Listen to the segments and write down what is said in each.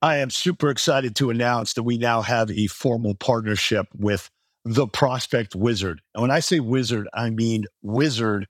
I am super excited to announce that we now have a formal partnership with the Prospect Wizard. And when I say wizard, I mean wizard.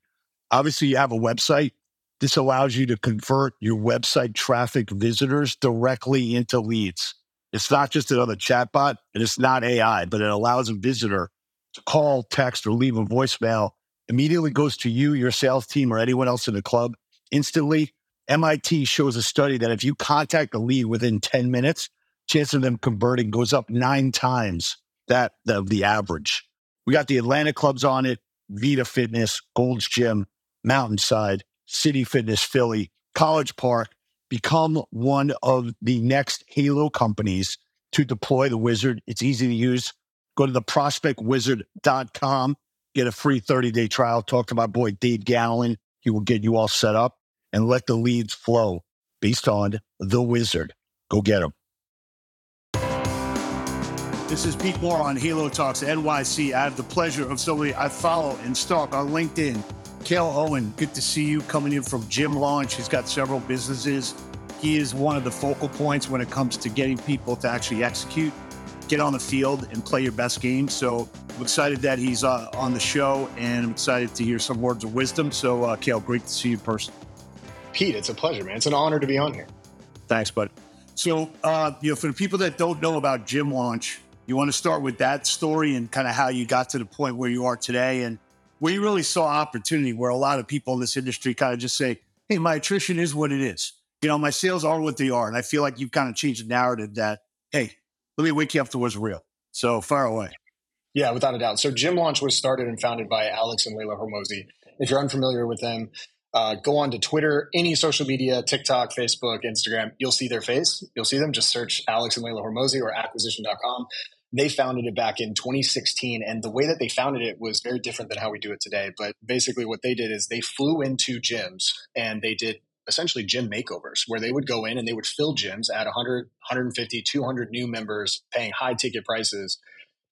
Obviously, you have a website. This allows you to convert your website traffic visitors directly into leads. It's not just another chatbot and it's not AI, but it allows a visitor to call, text, or leave a voicemail. Immediately goes to you, your sales team, or anyone else in the club instantly. MIT shows a study that if you contact a lead within 10 minutes, chance of them converting goes up nine times that of the average. We got the Atlanta clubs on it, VIDA Fitness, Gold's Gym, Mountainside, City Fitness Philly, College Park. Become one of the next Halo companies to deploy the wizard. It's easy to use. Go to the prospectwizard.com, get a free 30 day trial. Talk to my boy Dave Gallen. He will get you all set up and let the leads flow based on the wizard. Go get them. This is Pete Moore on Halo Talks NYC. I have the pleasure of somebody I follow and stalk on LinkedIn. Cale Owen, good to see you coming in from Gym Launch. He's got several businesses. He is one of the focal points when it comes to getting people to actually execute, get on the field, and play your best game. So I'm excited that he's uh, on the show, and I'm excited to hear some words of wisdom. So, uh, Cale, great to see you in person. Pete, it's a pleasure, man. It's an honor to be on here. Thanks, bud. So, uh, you know, for the people that don't know about Gym Launch, you want to start with that story and kind of how you got to the point where you are today and where you really saw opportunity where a lot of people in this industry kind of just say, hey, my attrition is what it is. You know, my sales are what they are. And I feel like you've kind of changed the narrative that, hey, let me wake you up to what's real. So far away. Yeah, without a doubt. So Gym Launch was started and founded by Alex and Leila Hormozi. If you're unfamiliar with them, uh, go on to Twitter, any social media, TikTok, Facebook, Instagram. You'll see their face. You'll see them. Just search Alex and Leila Hormozi or acquisition.com. They founded it back in 2016. And the way that they founded it was very different than how we do it today. But basically, what they did is they flew into gyms and they did essentially gym makeovers where they would go in and they would fill gyms at 100, 150, 200 new members paying high ticket prices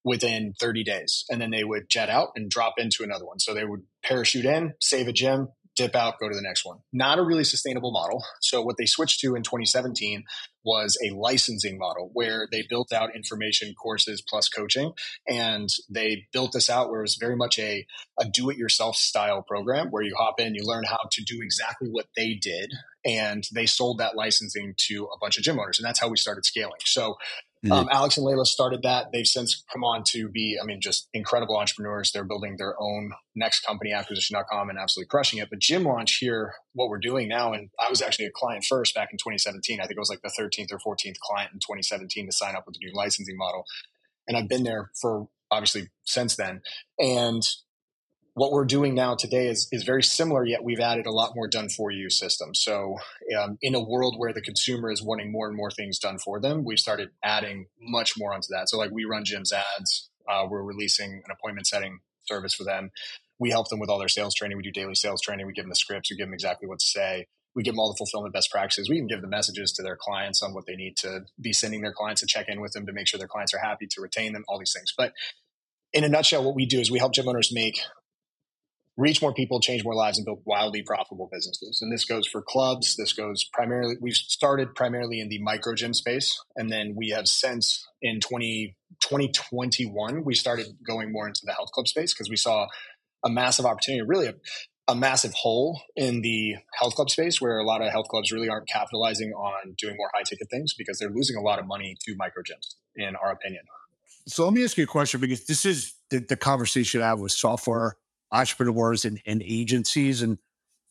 within 30 days. And then they would jet out and drop into another one. So they would parachute in, save a gym, dip out, go to the next one. Not a really sustainable model. So what they switched to in 2017 was a licensing model where they built out information courses plus coaching. And they built this out where it was very much a, a do it yourself style program where you hop in, you learn how to do exactly what they did. And they sold that licensing to a bunch of gym owners. And that's how we started scaling. So Mm-hmm. Um, Alex and Leila started that. They've since come on to be, I mean, just incredible entrepreneurs. They're building their own next company, acquisition.com, and absolutely crushing it. But Gym Launch here, what we're doing now, and I was actually a client first back in 2017. I think it was like the 13th or 14th client in 2017 to sign up with the new licensing model. And I've been there for obviously since then. And what we're doing now today is, is very similar, yet we've added a lot more done for you systems. So, um, in a world where the consumer is wanting more and more things done for them, we've started adding much more onto that. So, like we run gyms ads, uh, we're releasing an appointment setting service for them. We help them with all their sales training. We do daily sales training. We give them the scripts. We give them exactly what to say. We give them all the fulfillment best practices. We even give the messages to their clients on what they need to be sending their clients to check in with them to make sure their clients are happy, to retain them, all these things. But in a nutshell, what we do is we help gym owners make reach more people, change more lives, and build wildly profitable businesses. And this goes for clubs. This goes primarily, we've started primarily in the micro gym space. And then we have since in 20, 2021, we started going more into the health club space because we saw a massive opportunity, really a, a massive hole in the health club space where a lot of health clubs really aren't capitalizing on doing more high ticket things because they're losing a lot of money to micro gyms, in our opinion. So let me ask you a question because this is the, the conversation I have with software entrepreneurs and, and agencies. And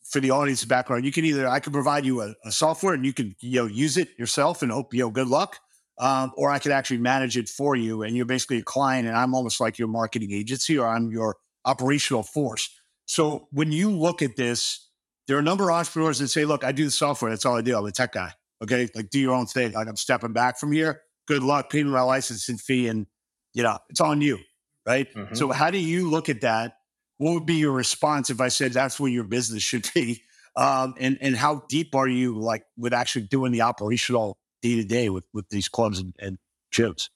for the audience background, you can either I can provide you a, a, software and you can you know use it yourself and hope you know good luck, um, or I could actually manage it for you. And you're basically a client, and I'm almost like your marketing agency, or I'm your operational force. So when you look at this, there are a number of entrepreneurs that say, "Look, I do the software. That's all I do. I'm a tech guy. Okay, like do your own thing. Like I'm stepping back from here. Good luck. Pay me my licensing fee, and you know it's on you." Right. Mm-hmm. So how do you look at that? What would be your response if I said that's where your business should be? Um, and and how deep are you like with actually doing the operational day to day with with these clubs and, and gyms?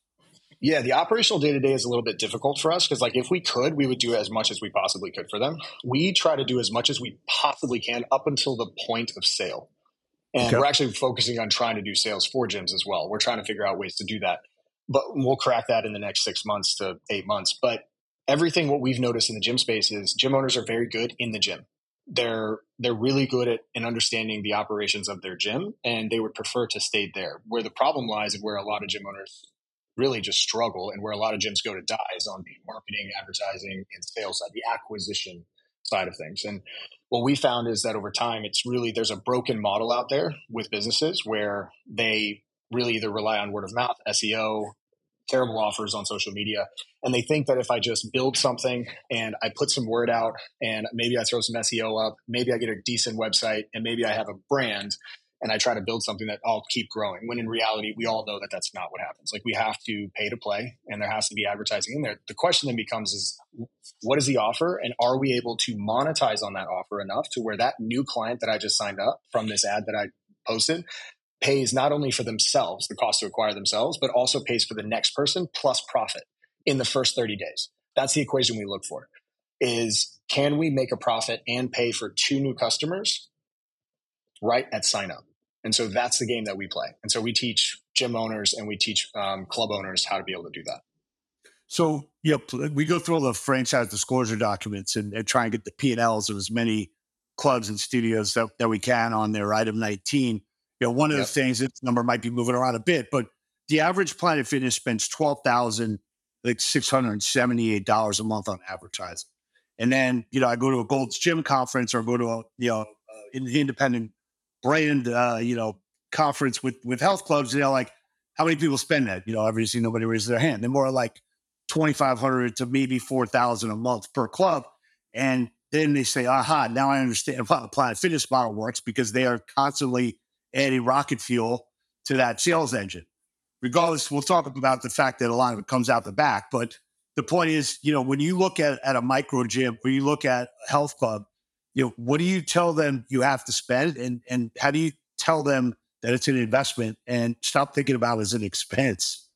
Yeah, the operational day to day is a little bit difficult for us because, like, if we could, we would do as much as we possibly could for them. We try to do as much as we possibly can up until the point of sale. And okay. we're actually focusing on trying to do sales for gyms as well. We're trying to figure out ways to do that. But we'll crack that in the next six months to eight months. But everything what we've noticed in the gym space is gym owners are very good in the gym. They're they're really good at in understanding the operations of their gym and they would prefer to stay there. Where the problem lies and where a lot of gym owners really just struggle and where a lot of gyms go to die is on the marketing, advertising, and sales side, the acquisition side of things. And what we found is that over time, it's really there's a broken model out there with businesses where they really either rely on word of mouth, SEO, terrible offers on social media. And they think that if I just build something and I put some word out and maybe I throw some SEO up, maybe I get a decent website and maybe I have a brand and I try to build something that I'll keep growing. When in reality, we all know that that's not what happens. Like we have to pay to play and there has to be advertising in there. The question then becomes is what is the offer and are we able to monetize on that offer enough to where that new client that I just signed up from this ad that I posted pays not only for themselves, the cost to acquire themselves, but also pays for the next person plus profit in the first 30 days. That's the equation we look for is can we make a profit and pay for two new customers right at sign up? And so that's the game that we play. And so we teach gym owners and we teach um, club owners how to be able to do that. So, yeah, we go through all the franchise disclosure documents and, and try and get the P&Ls of as many clubs and studios that, that we can on their item 19. You know, one of yep. the things, this number might be moving around a bit, but the average Planet Fitness spends twelve thousand like six hundred and seventy eight dollars a month on advertising, and then you know I go to a Gold's Gym conference or go to a you know uh, independent brand uh, you know conference with with health clubs. You know, like how many people spend that? You know, obviously nobody raises their hand. They're more like twenty five hundred to maybe four thousand a month per club, and then they say, "Aha! Now I understand how the Planet Fitness model works because they are constantly adding rocket fuel to that sales engine. Regardless, we'll talk about the fact that a lot of it comes out the back. But the point is, you know, when you look at, at a micro gym, or you look at a health club, you know, what do you tell them you have to spend and and how do you tell them that it's an investment and stop thinking about it as an expense?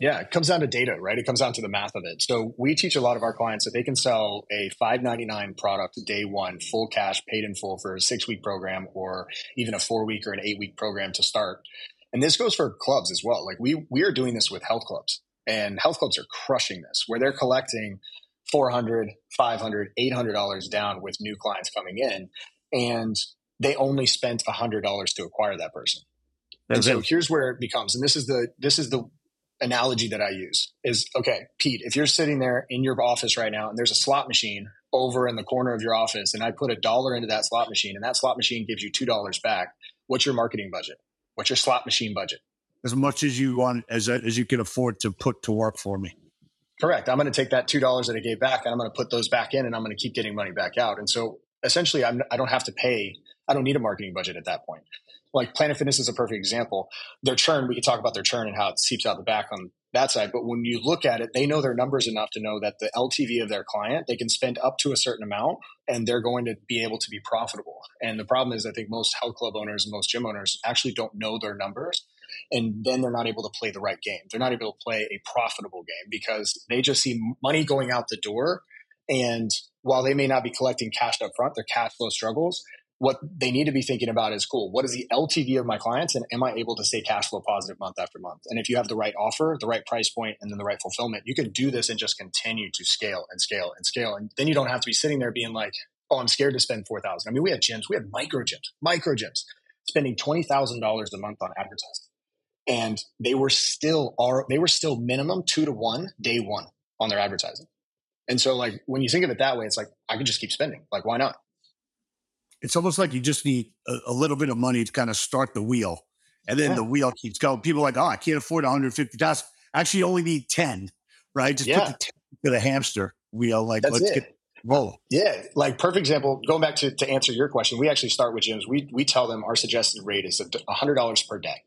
Yeah, it comes down to data, right? It comes down to the math of it. So we teach a lot of our clients that they can sell a five ninety nine product day one, full cash, paid in full for a six week program, or even a four week or an eight week program to start. And this goes for clubs as well. Like we we are doing this with health clubs, and health clubs are crushing this, where they're collecting 400 500 800 dollars down with new clients coming in, and they only spent hundred dollars to acquire that person. And so here's where it becomes, and this is the this is the analogy that I use is okay, Pete, if you're sitting there in your office right now and there's a slot machine over in the corner of your office and I put a dollar into that slot machine and that slot machine gives you $2 back, what's your marketing budget? What's your slot machine budget? As much as you want, as, as you can afford to put to work for me. Correct. I'm going to take that $2 that I gave back and I'm going to put those back in and I'm going to keep getting money back out. And so essentially I'm, I don't have to pay, I don't need a marketing budget at that point like Planet Fitness is a perfect example. Their churn, we could talk about their churn and how it seeps out the back on that side. But when you look at it, they know their numbers enough to know that the LTV of their client, they can spend up to a certain amount and they're going to be able to be profitable. And the problem is, I think most health club owners and most gym owners actually don't know their numbers. And then they're not able to play the right game. They're not able to play a profitable game because they just see money going out the door. And while they may not be collecting cash up front, their cash flow struggles, what they need to be thinking about is cool. What is the LTV of my clients, and am I able to stay cash flow positive month after month? And if you have the right offer, the right price point, and then the right fulfillment, you can do this and just continue to scale and scale and scale. And then you don't have to be sitting there being like, "Oh, I'm scared to spend four thousand. I mean, we have gyms, we have micro gyms, micro gyms, spending twenty thousand dollars a month on advertising, and they were still are they were still minimum two to one day one on their advertising. And so, like when you think of it that way, it's like I could just keep spending. Like, why not? It's almost like you just need a, a, little bit of money to kind of start the wheel, and then yeah. the wheel keeps going. People are like, oh, I can't afford 150 dollars. Actually, you only need 10, right? Just yeah. put the 10 to the hamster wheel. Like, That's let's it. get roll. Yeah, like perfect example. Going back to to answer your question, we actually start with gyms. We we tell them our suggested rate is hundred dollars per day.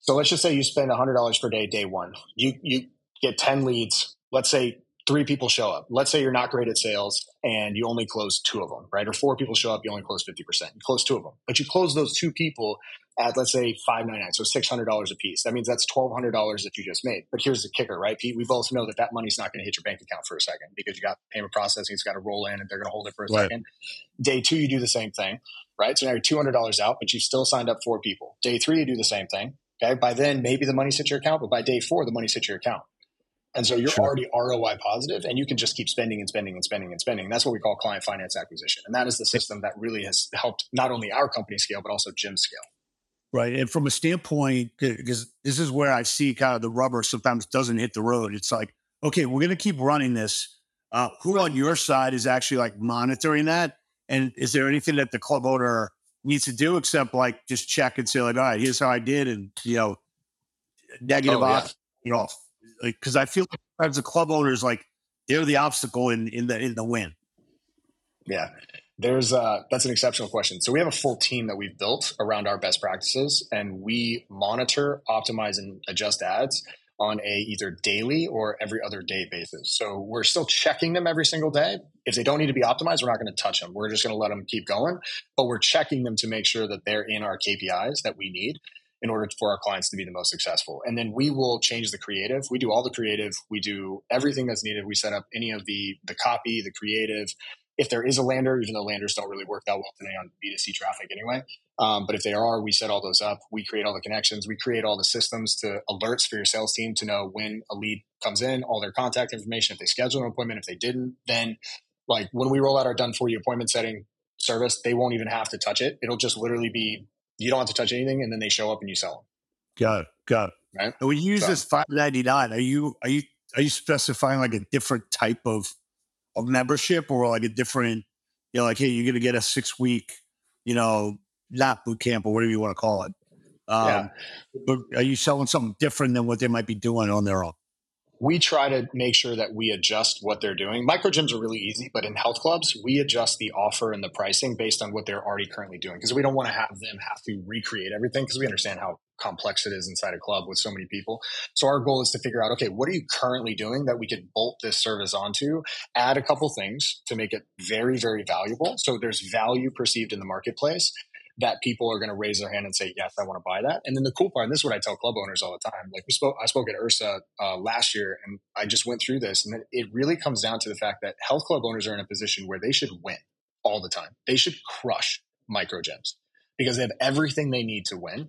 So let's just say you spend hundred dollars per day day one. You you get 10 leads. Let's say three people show up. Let's say you're not great at sales and you only close two of them, right? Or four people show up, you only close 50%. You close two of them, but you close those two people at let's say 599 so $600 a piece that means that's $1200 that you just made. But here's the kicker right pete? We both know that that money's not going to hit your bank account for a second because you got payment processing it's got to roll in and they're going to hold it for a right. second. Day two you do the same thing right? So now you're $200 out but you've still signed up four people. Day three you do the same thing okay? By then maybe the money's hit your account but by day four the money's hit your account and so you're sure. already ROI positive and you can just keep spending and spending and spending and spending. That's what we call client finance acquisition. And that is the system that really has helped not only our company scale, but also gym scale. Right. And from a standpoint, because this is where I see kind of the rubber sometimes doesn't hit the road. It's like, okay, we're going to keep running this. Uh, who on your side is actually like monitoring that? And is there anything that the club owner needs to do except like just check and say, like, all right, here's how I did. And, you know, negative oh, off, yeah. you know, like, cause I feel like as a club owners, like they're the obstacle in, in the, in the win. Yeah. There's uh, that's an exceptional question. So we have a full team that we've built around our best practices, and we monitor, optimize, and adjust ads on a either daily or every other day basis. So we're still checking them every single day. If they don't need to be optimized, we're not going to touch them. We're just going to let them keep going, but we're checking them to make sure that they're in our KPIs that we need in order for our clients to be the most successful. And then we will change the creative. We do all the creative. We do everything that's needed. We set up any of the the copy, the creative, if there is a lander, even though landers don't really work that well today on B2C traffic anyway. Um, but if they are, we set all those up. We create all the connections. We create all the systems to alerts for your sales team to know when a lead comes in, all their contact information. If they schedule an appointment, if they didn't, then like when we roll out our done for you appointment setting service, they won't even have to touch it. It'll just literally be you don't have to touch anything, and then they show up and you sell them. Got it. Got it. Right. And when you use so, this five ninety nine, are you are you are you specifying like a different type of of membership or like a different, you know, like, hey, you're going to get a six week, you know, not boot camp or whatever you want to call it. Um, yeah. But are you selling something different than what they might be doing on their own? We try to make sure that we adjust what they're doing. Micro gyms are really easy, but in health clubs, we adjust the offer and the pricing based on what they're already currently doing because we don't want to have them have to recreate everything because we understand how complex it is inside a club with so many people. So our goal is to figure out, okay, what are you currently doing that we could bolt this service onto, add a couple things to make it very, very valuable. So there's value perceived in the marketplace that people are going to raise their hand and say, yes, I want to buy that. And then the cool part, and this is what I tell club owners all the time. Like we spoke, I spoke at IHRSA uh, last year and I just went through this and it really comes down to the fact that health club owners are in a position where they should win all the time. They should crush micro gyms because they have everything they need to win.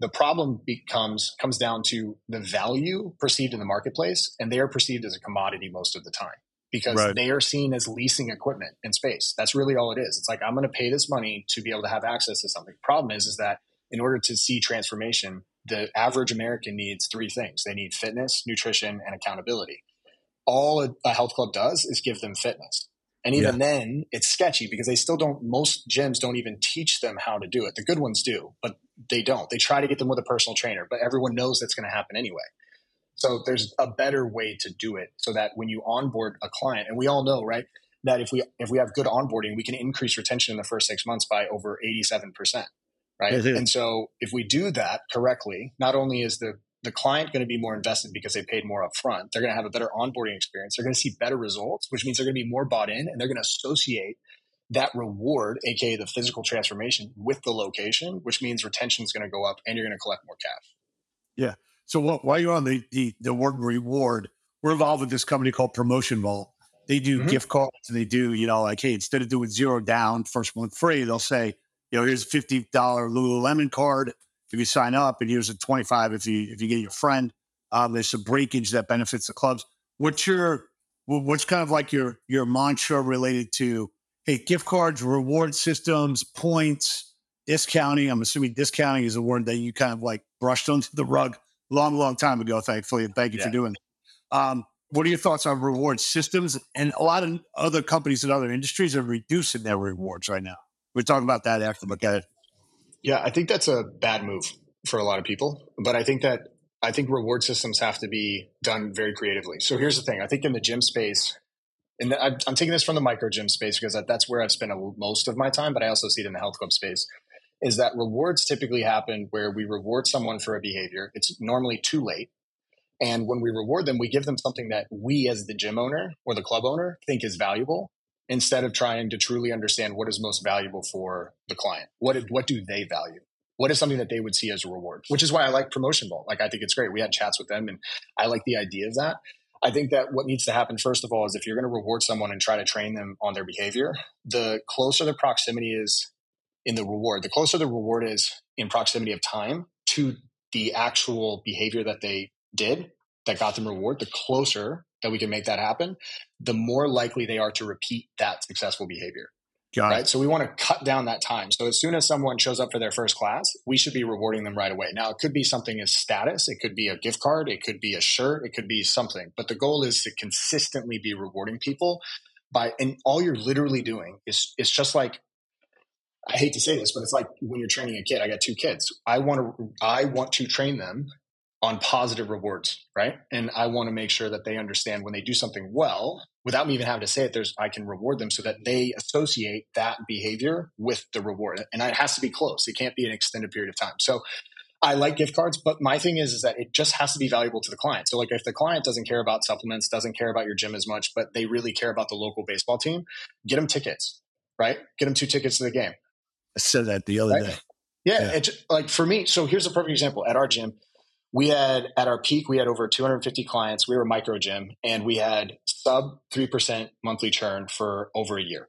The problem becomes comes down to the value perceived in the marketplace, and they are perceived as a commodity most of the time because right. they are seen as leasing equipment in space. That's really all it is. It's like I'm going to pay this money to be able to have access to something. Problem is, is that in order to see transformation, the average American needs three things: they need fitness, nutrition, and accountability. All a, a health club does is give them fitness. And even yeah. then, it's sketchy because they still don't, most gyms don't even teach them how to do it. The good ones do, but they don't. They try to get them with a personal trainer, but everyone knows that's going to happen anyway. So there's a better way to do it so that when you onboard a client, and we all know, right, that if we if we have good onboarding, we can increase retention in the first six months by over 87%. Right. And so if we do that correctly, not only is the the client going to be more invested because they paid more upfront, they're going to have a better onboarding experience. They're going to see better results, which means they're going to be more bought in and they're going to associate that reward, aka the physical transformation, with the location, which means retention is going to go up and you're going to collect more cash. Yeah. So while you're on the, the, the word reward, we're involved with this company called Promotion Vault. They do mm-hmm. gift cards and they do, you know, like, hey, instead of doing zero down, first month free, they'll say, you know, here's a $50 Lululemon card if you sign up, and here's a 25 if you if you get your friend. Um, there's some breakage that benefits the clubs. What's your what's kind of like your your mantra related to hey gift cards, reward systems, points, discounting? I'm assuming discounting is a word that you kind of like brushed onto the rug long, long time ago, thankfully. And thank you yeah. for doing it. Um, what are your thoughts on reward systems? And a lot of other companies in other industries are reducing their rewards right now. We're talking about that after, but go Yeah, I think that's a bad move for a lot of people. But I think that I think reward systems have to be done very creatively. So here's the thing: I think in the gym space, and I'm, taking this from the micro gym space because that's where I've spent most of my time, but I also see it in the health club space is that rewards typically happen where we reward someone for a behavior. It's normally too late. And when we reward them, we give them something that we, as the gym owner or the club owner, think is valuable instead of trying to truly understand what is most valuable for the client. What, what do they value? What is something that they would see as a reward? Which is why I like Promotion. Like, I think it's great. We had chats with them and I like the idea of that. I think that what needs to happen, first of all, is if you're going to reward someone and try to train them on their behavior, the closer the proximity is in the reward, the closer the reward is in proximity of time to the actual behavior that they did that got them reward, the closer that we can make that happen, the more likely they are to repeat that successful behavior. Got right. It. So we want to cut down that time. So as soon as someone shows up for their first class, we should be rewarding them right away. Now it could be something as status, it could be a gift card, it could be a shirt, it could be something. But the goal is to consistently be rewarding people by and all you're literally doing is it's just like I hate to say this, but it's like when you're training a kid. I got two kids. I want to I want to train them on positive rewards, right? And I want to make sure that they understand when they do something well, without me even having to say it, there's I can reward them so that they associate that behavior with the reward. And it has to be close. It can't be an extended period of time. So I like gift cards, but my thing is is that it just has to be valuable to the client. So like if the client doesn't care about supplements, doesn't care about your gym as much, but they really care about the local baseball team, get them tickets, right? Get them two tickets to the game. I said that the other right? day. Yeah, yeah. It's like for me. So here's a perfect example. At our gym, we had at our peak we had over 250 clients we were a micro gym and we had sub 3% monthly churn for over a year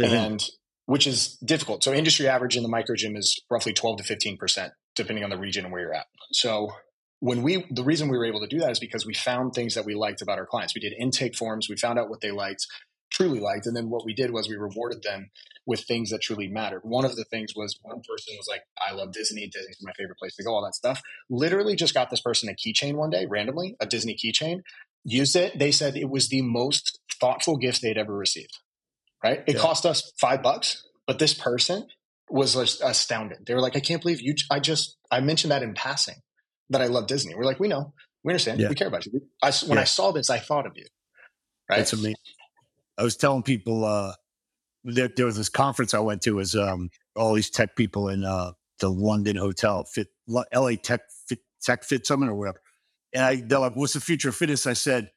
mm-hmm. and which is difficult so industry average in the micro gym is roughly 12 to 15% depending on the region and where you're at so when we the reason we were able to do that is because we found things that we liked about our clients we did intake forms we found out what they liked truly liked. And then what we did was we rewarded them with things that truly mattered. One of the things was one person was like, I love Disney. Disney's my favorite place to go, all that stuff. Literally just got this person a keychain one day, randomly, a Disney keychain, used it. They said it was the most thoughtful gift they'd ever received. Right? It yeah. cost us five bucks, but this person was astounded. They were like, I can't believe you, I just, I mentioned that in passing that I love Disney. We're like, we know, we understand, yeah. we care about you. I, when yeah. I saw this, I thought of you. Right. That's amazing. I was telling people uh, there, there was this conference I went to was um, all these tech people in uh, the London hotel, fit LA Tech Fit, Tech Fit Summit or whatever. And I, they're like, "What's the future of fitness?" I said,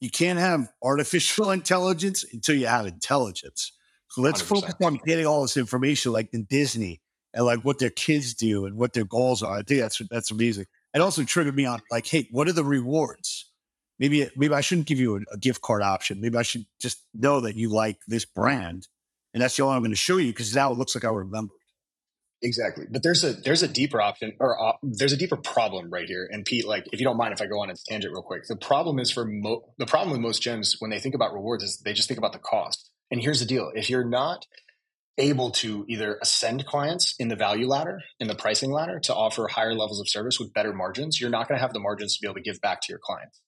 "You can't have artificial intelligence until you have intelligence. So let's 100%. focus on getting all this information, like in Disney, and like what their kids do and what their goals are. I think that's that's amazing. It also triggered me on like, hey, what are the rewards? Maybe maybe I shouldn't give you a, a, gift card option. Maybe I should just know that you like this brand, and that's the only I'm going to show you because now it looks like I remember. Exactly, but there's a there's a deeper option or uh, there's a deeper problem right here. And Pete, like, if you don't mind, if I go on a tangent real quick, the problem is for mo- the problem with most gyms when they think about rewards is they just think about the cost. And here's the deal: if you're not able to either ascend clients in the value ladder, in the pricing ladder, to offer higher levels of service with better margins, you're not going to have the margins to be able to give back to your clients.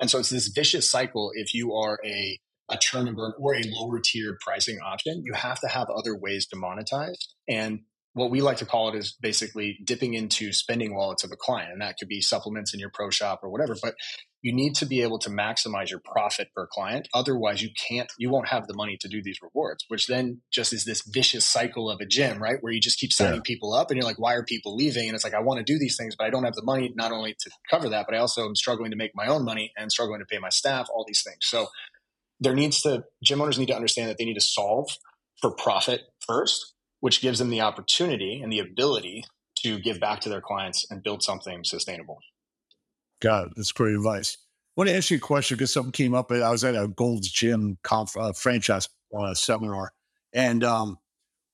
And so it's this vicious cycle. If you are a, a churn and burn or a lower tier pricing option, you have to have other ways to monetize. And what we like to call it is basically dipping into spending wallets of a client. And that could be supplements in your pro shop or whatever. But you need to be able to maximize your profit per client. Otherwise, you can't, you won't have the money to do these rewards, which then just is this vicious cycle of a gym, right? Where you just keep signing yeah. people up and you're like, why are people leaving? And it's like, I want to do these things, but I don't have the money not only to cover that, but I also am struggling to make my own money and struggling to pay my staff, all these things. So there needs to, gym owners need to understand that they need to solve for profit first, which gives them the opportunity and the ability to give back to their clients and build something sustainable. God, that's great advice. I want to ask you a question because something came up. I was at a Gold's Gym conf, uh, franchise uh, seminar, and um,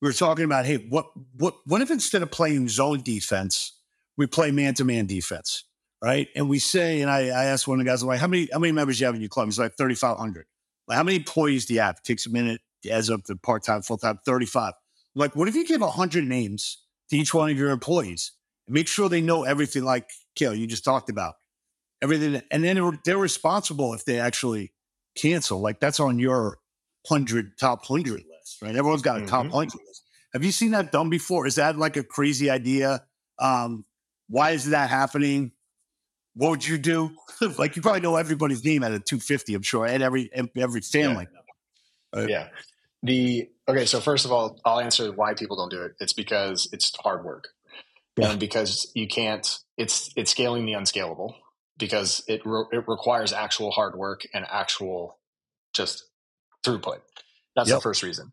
we were talking about, hey, what, what, what if instead of playing zone defense, we play man to man defense, right? And we say, and I, I asked one of the guys, I'm like, how many, how many members do you have in your club? He's like, 3,500. Like, how many employees do you have? It takes a minute, adds up to part time, full time, 35. Like, what if you give 100 names to each one of your employees? and Make sure they know everything, like Cale, you just talked about everything. And then they're responsible if they actually cancel. Like that's on your hundred top hundred list, right? Everyone's got a top mm-hmm. hundred list. Have you seen that done before? Is that like a crazy idea? Um, why is that happening? What would you do? like you probably know everybody's name at a 250, I'm sure, and every every family. Yeah. Uh, yeah. The okay, so first of all, I'll answer why people don't do it. It's because it's hard work. Yeah. And because you can't it's it's scaling the unscalable because it re- it requires actual hard work and actual just throughput. That's yep. the first reason.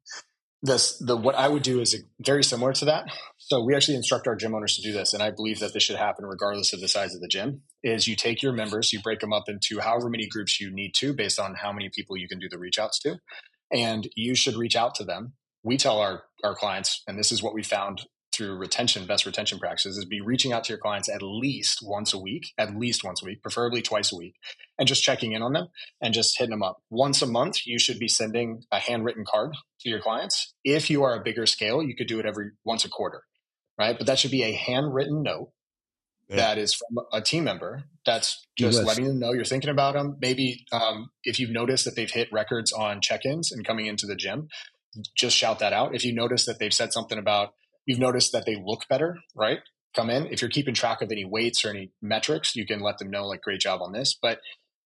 This the what I would do is very similar to that. So we actually instruct our gym owners to do this, and I believe that this should happen regardless of the size of the gym. Is you take your members, you break them up into however many groups you need to, based on how many people you can do the reach outs to, and you should reach out to them. We tell our our clients, and this is what we found through retention, best retention practices is be reaching out to your clients at least once a week, at least once a week, preferably twice a week, and just checking in on them and just hitting them up. Once a month, you should be sending a handwritten card to your clients. If you are a bigger scale, you could do it every once a quarter, right? But that should be a handwritten note yeah. that is from a team member that's just letting them know you're thinking about them. Maybe um, if you've noticed that they've hit records on check-ins and coming into the gym, just shout that out. If you notice that they've said something about you've noticed that they look better, right? Come in. If you're keeping track of any weights or any metrics, you can let them know, like, great job on this. But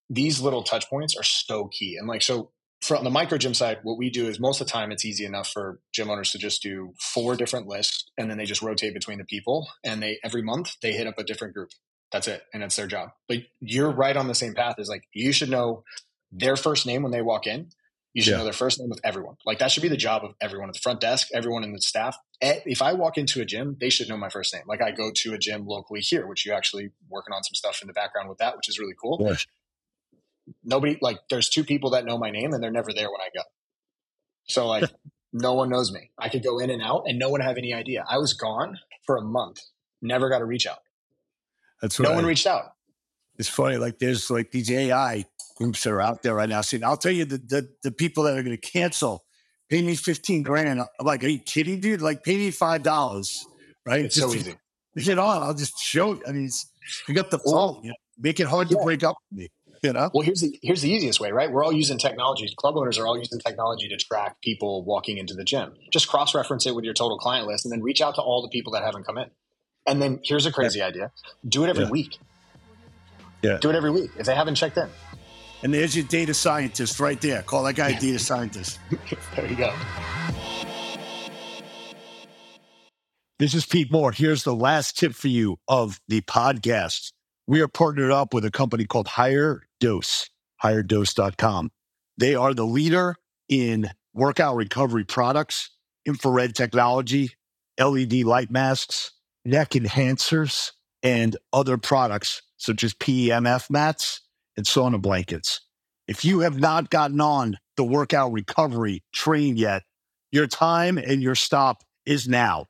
these little touch points are so key. And like, so from the micro gym side, what we do is most of the time it's easy enough for gym owners to just do four different lists and then they just rotate between the people and they every month they hit up a different group. That's it. And it's their job. But you're right on the same path as like you should know their first name when they walk in you should yeah. know their first name with everyone. Like that should be the job of everyone at the front desk, everyone in the staff. If I walk into a gym, they should know my first name. Like I go to a gym locally here, which you actually working on some stuff in the background with that, which is really cool. Nobody like there's two people that know my name and they're never there when I go. So like no one knows me. I could go in and out and no one have any idea. I was gone for a month, never got a reach out. That's right. No one reached out. It's funny, like there's like these AI groups that are out there right now saying, I'll tell you the, the, the people that are going to cancel, pay me 15 grand. I'm like, are you kidding, dude? Like, pay me $5, right? It's just so easy. Get on. I'll just show. I mean, pick got the phone. You know, make it hard yeah. to break up with me. You know? Well, here's the here's the easiest way, right? We're all using technology. Club owners are all using technology to track people walking into the gym. Just cross reference it with your total client list, and then reach out to all the people that haven't come in. And then here's a crazy yeah. idea: do it every yeah. week. Yeah, do it every week if they haven't checked in. And there's your data scientist right there. Call that guy a data scientist. there you go. This is Pete Moore. Here's the last tip for you of the podcast. We are partnered up with a company called Higher Dose, higherdose.com. They are the leader in workout recovery products, infrared technology, LED light masks, neck enhancers, and other products such as PEMF mats and sauna blankets. If you have not gotten on the workout recovery train yet, your time and your stop is now.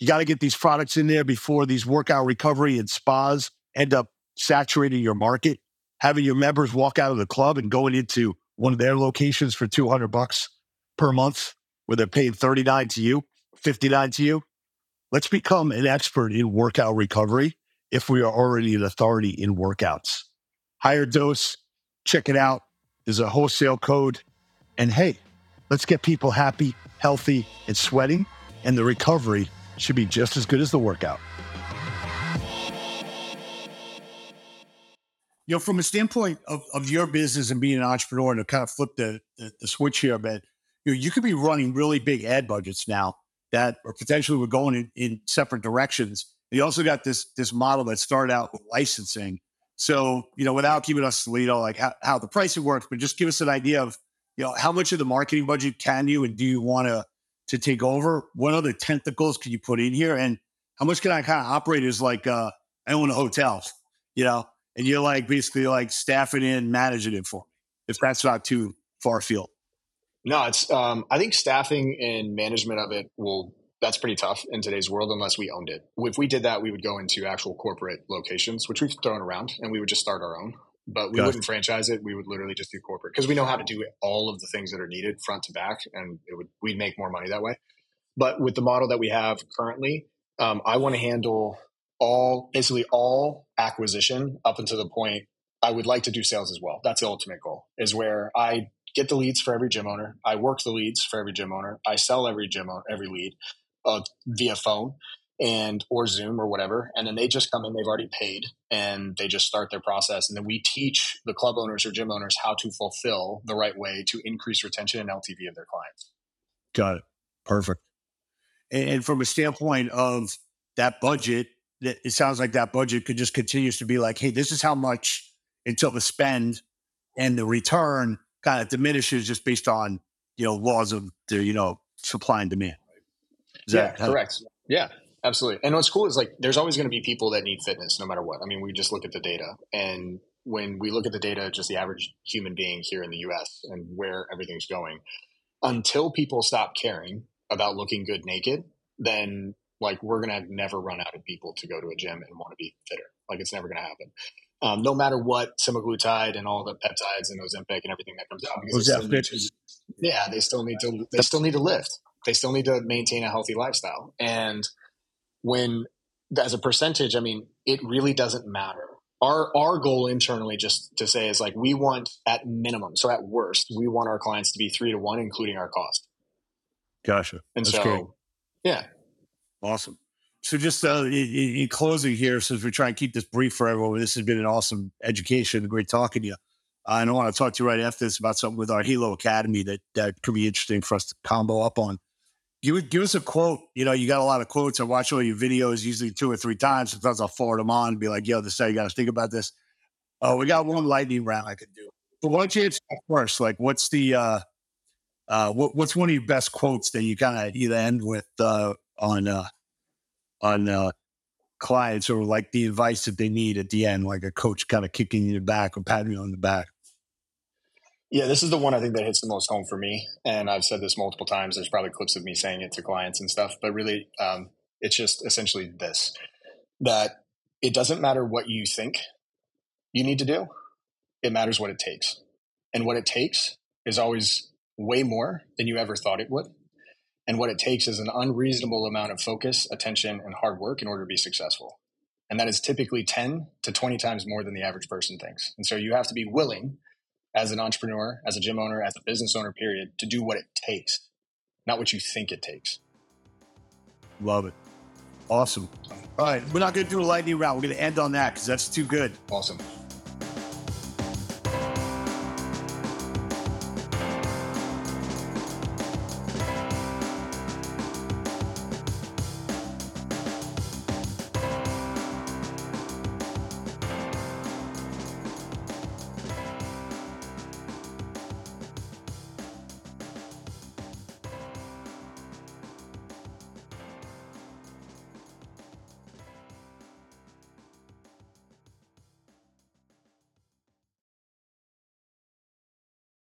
You got to get these products in there before these workout recovery and spas end up saturating your market. Having your members walk out of the club and going into one of their locations for 200 bucks per month, where they're paying 39 to you, 59 to you. Let's become an expert in workout recovery if we are already an authority in workouts higher dose. Check it out. There's a wholesale code. And hey, let's get people happy, healthy, and sweating. And the recovery should be just as good as the workout. You know, from a standpoint of, of your business and being an entrepreneur, and to kind of flip the, the, the switch here a bit, you, know, you could be running really big ad budgets now that are potentially we're going in, in separate directions. You also got this this model that started out with licensing so, you know, without keeping us, know, like how, how the pricing works, but just give us an idea of, you know, how much of the marketing budget can you and do you want to to take over? What other tentacles can you put in here? And how much can I kind of operate as like uh, I own a hotel, you know, and you're like basically like staffing in, managing it for me, if that's not too far afield. No, it's um, I think staffing and management of it will that's pretty tough in today's world unless we owned it. If we did that, we would go into actual corporate locations, which we've thrown around, and we would just start our own. But we wouldn't franchise it. We would literally just do corporate because we know how to do all of the things that are needed front to back, and it would we'd make more money that way. But with the model that we have currently, um, I want to handle all basically all acquisition up until the point I would like to do sales as well. That's the ultimate goal. Is where I get the leads for every gym owner. I work the leads for every gym owner. I sell every gym owner, every lead uh, via phone and or Zoom or whatever, and then they just come in. They've already paid, and they just start their process, and then we teach the club owners or gym owners how to fulfill the right way to increase retention and LTV of their clients. Got it. Perfect. And, and from a standpoint of that budget, it sounds like that budget could just continues to be like, hey, this is how much until the spend and the return kind of diminishes just based on you know laws of the you know supply and demand. Is yeah, correct. yeah, absolutely. And what's cool is like there's always going to be people that need fitness no matter what. I mean, we just look at the data, and when we look at the data, just the average human being here in the U.S. and where everything's going, until people stop caring about looking good naked, then like we're gonna never run out of people to go to a gym and want to be fitter. Like it's never gonna happen. Um, no matter what semaglutide and all the peptides and Ozempic and everything that comes out, because they to, yeah, they still need to they still need to lift. They still need to maintain a healthy lifestyle. And when as a percentage, I mean, it really doesn't matter. Our our goal internally, just to say, is like we want at minimum, so at worst, we want our clients to be three to one, including our cost. Gotcha. And That's so, great. yeah, awesome. So, just uh, in, in, closing here, since we try and keep this brief for everyone, this has been an awesome education. Great talking to you. Uh, I want to talk to you right after this about something with our Halo Academy that, that could be interesting for us to combo up on. Give, give us a quote. You know, you got a lot of quotes. I watch all your videos, usually two or three times. Sometimes I'll forward them on and be like, yo, this is how you got to think about this. Oh, we got one lightning round I could do. But why don't you answer first? Like, what's the, uh, uh, what, what's one of your best quotes that you kind of either end with uh, on uh, on uh, clients or like the advice that they need at the end, like a coach kind of kicking you in the back or patting you on the back? Yeah, this is the one I think that hits the most home for me. And I've said this multiple times. There's probably clips of me saying it to clients and stuff, but really, um, it's just essentially this that it doesn't matter what you think you need to do, it matters what it takes. And what it takes is always way more than you ever thought it would. And what it takes is an unreasonable amount of focus, attention, and hard work in order to be successful. And that is typically 10 to 20 times more than the average person thinks. And so you have to be willing as an entrepreneur, as a gym owner, as a business owner, period, to do what it takes, not what you think it takes. Love it. Awesome. All right. We're not going to do a lightning round. We're going to end on that because that's too good. Awesome.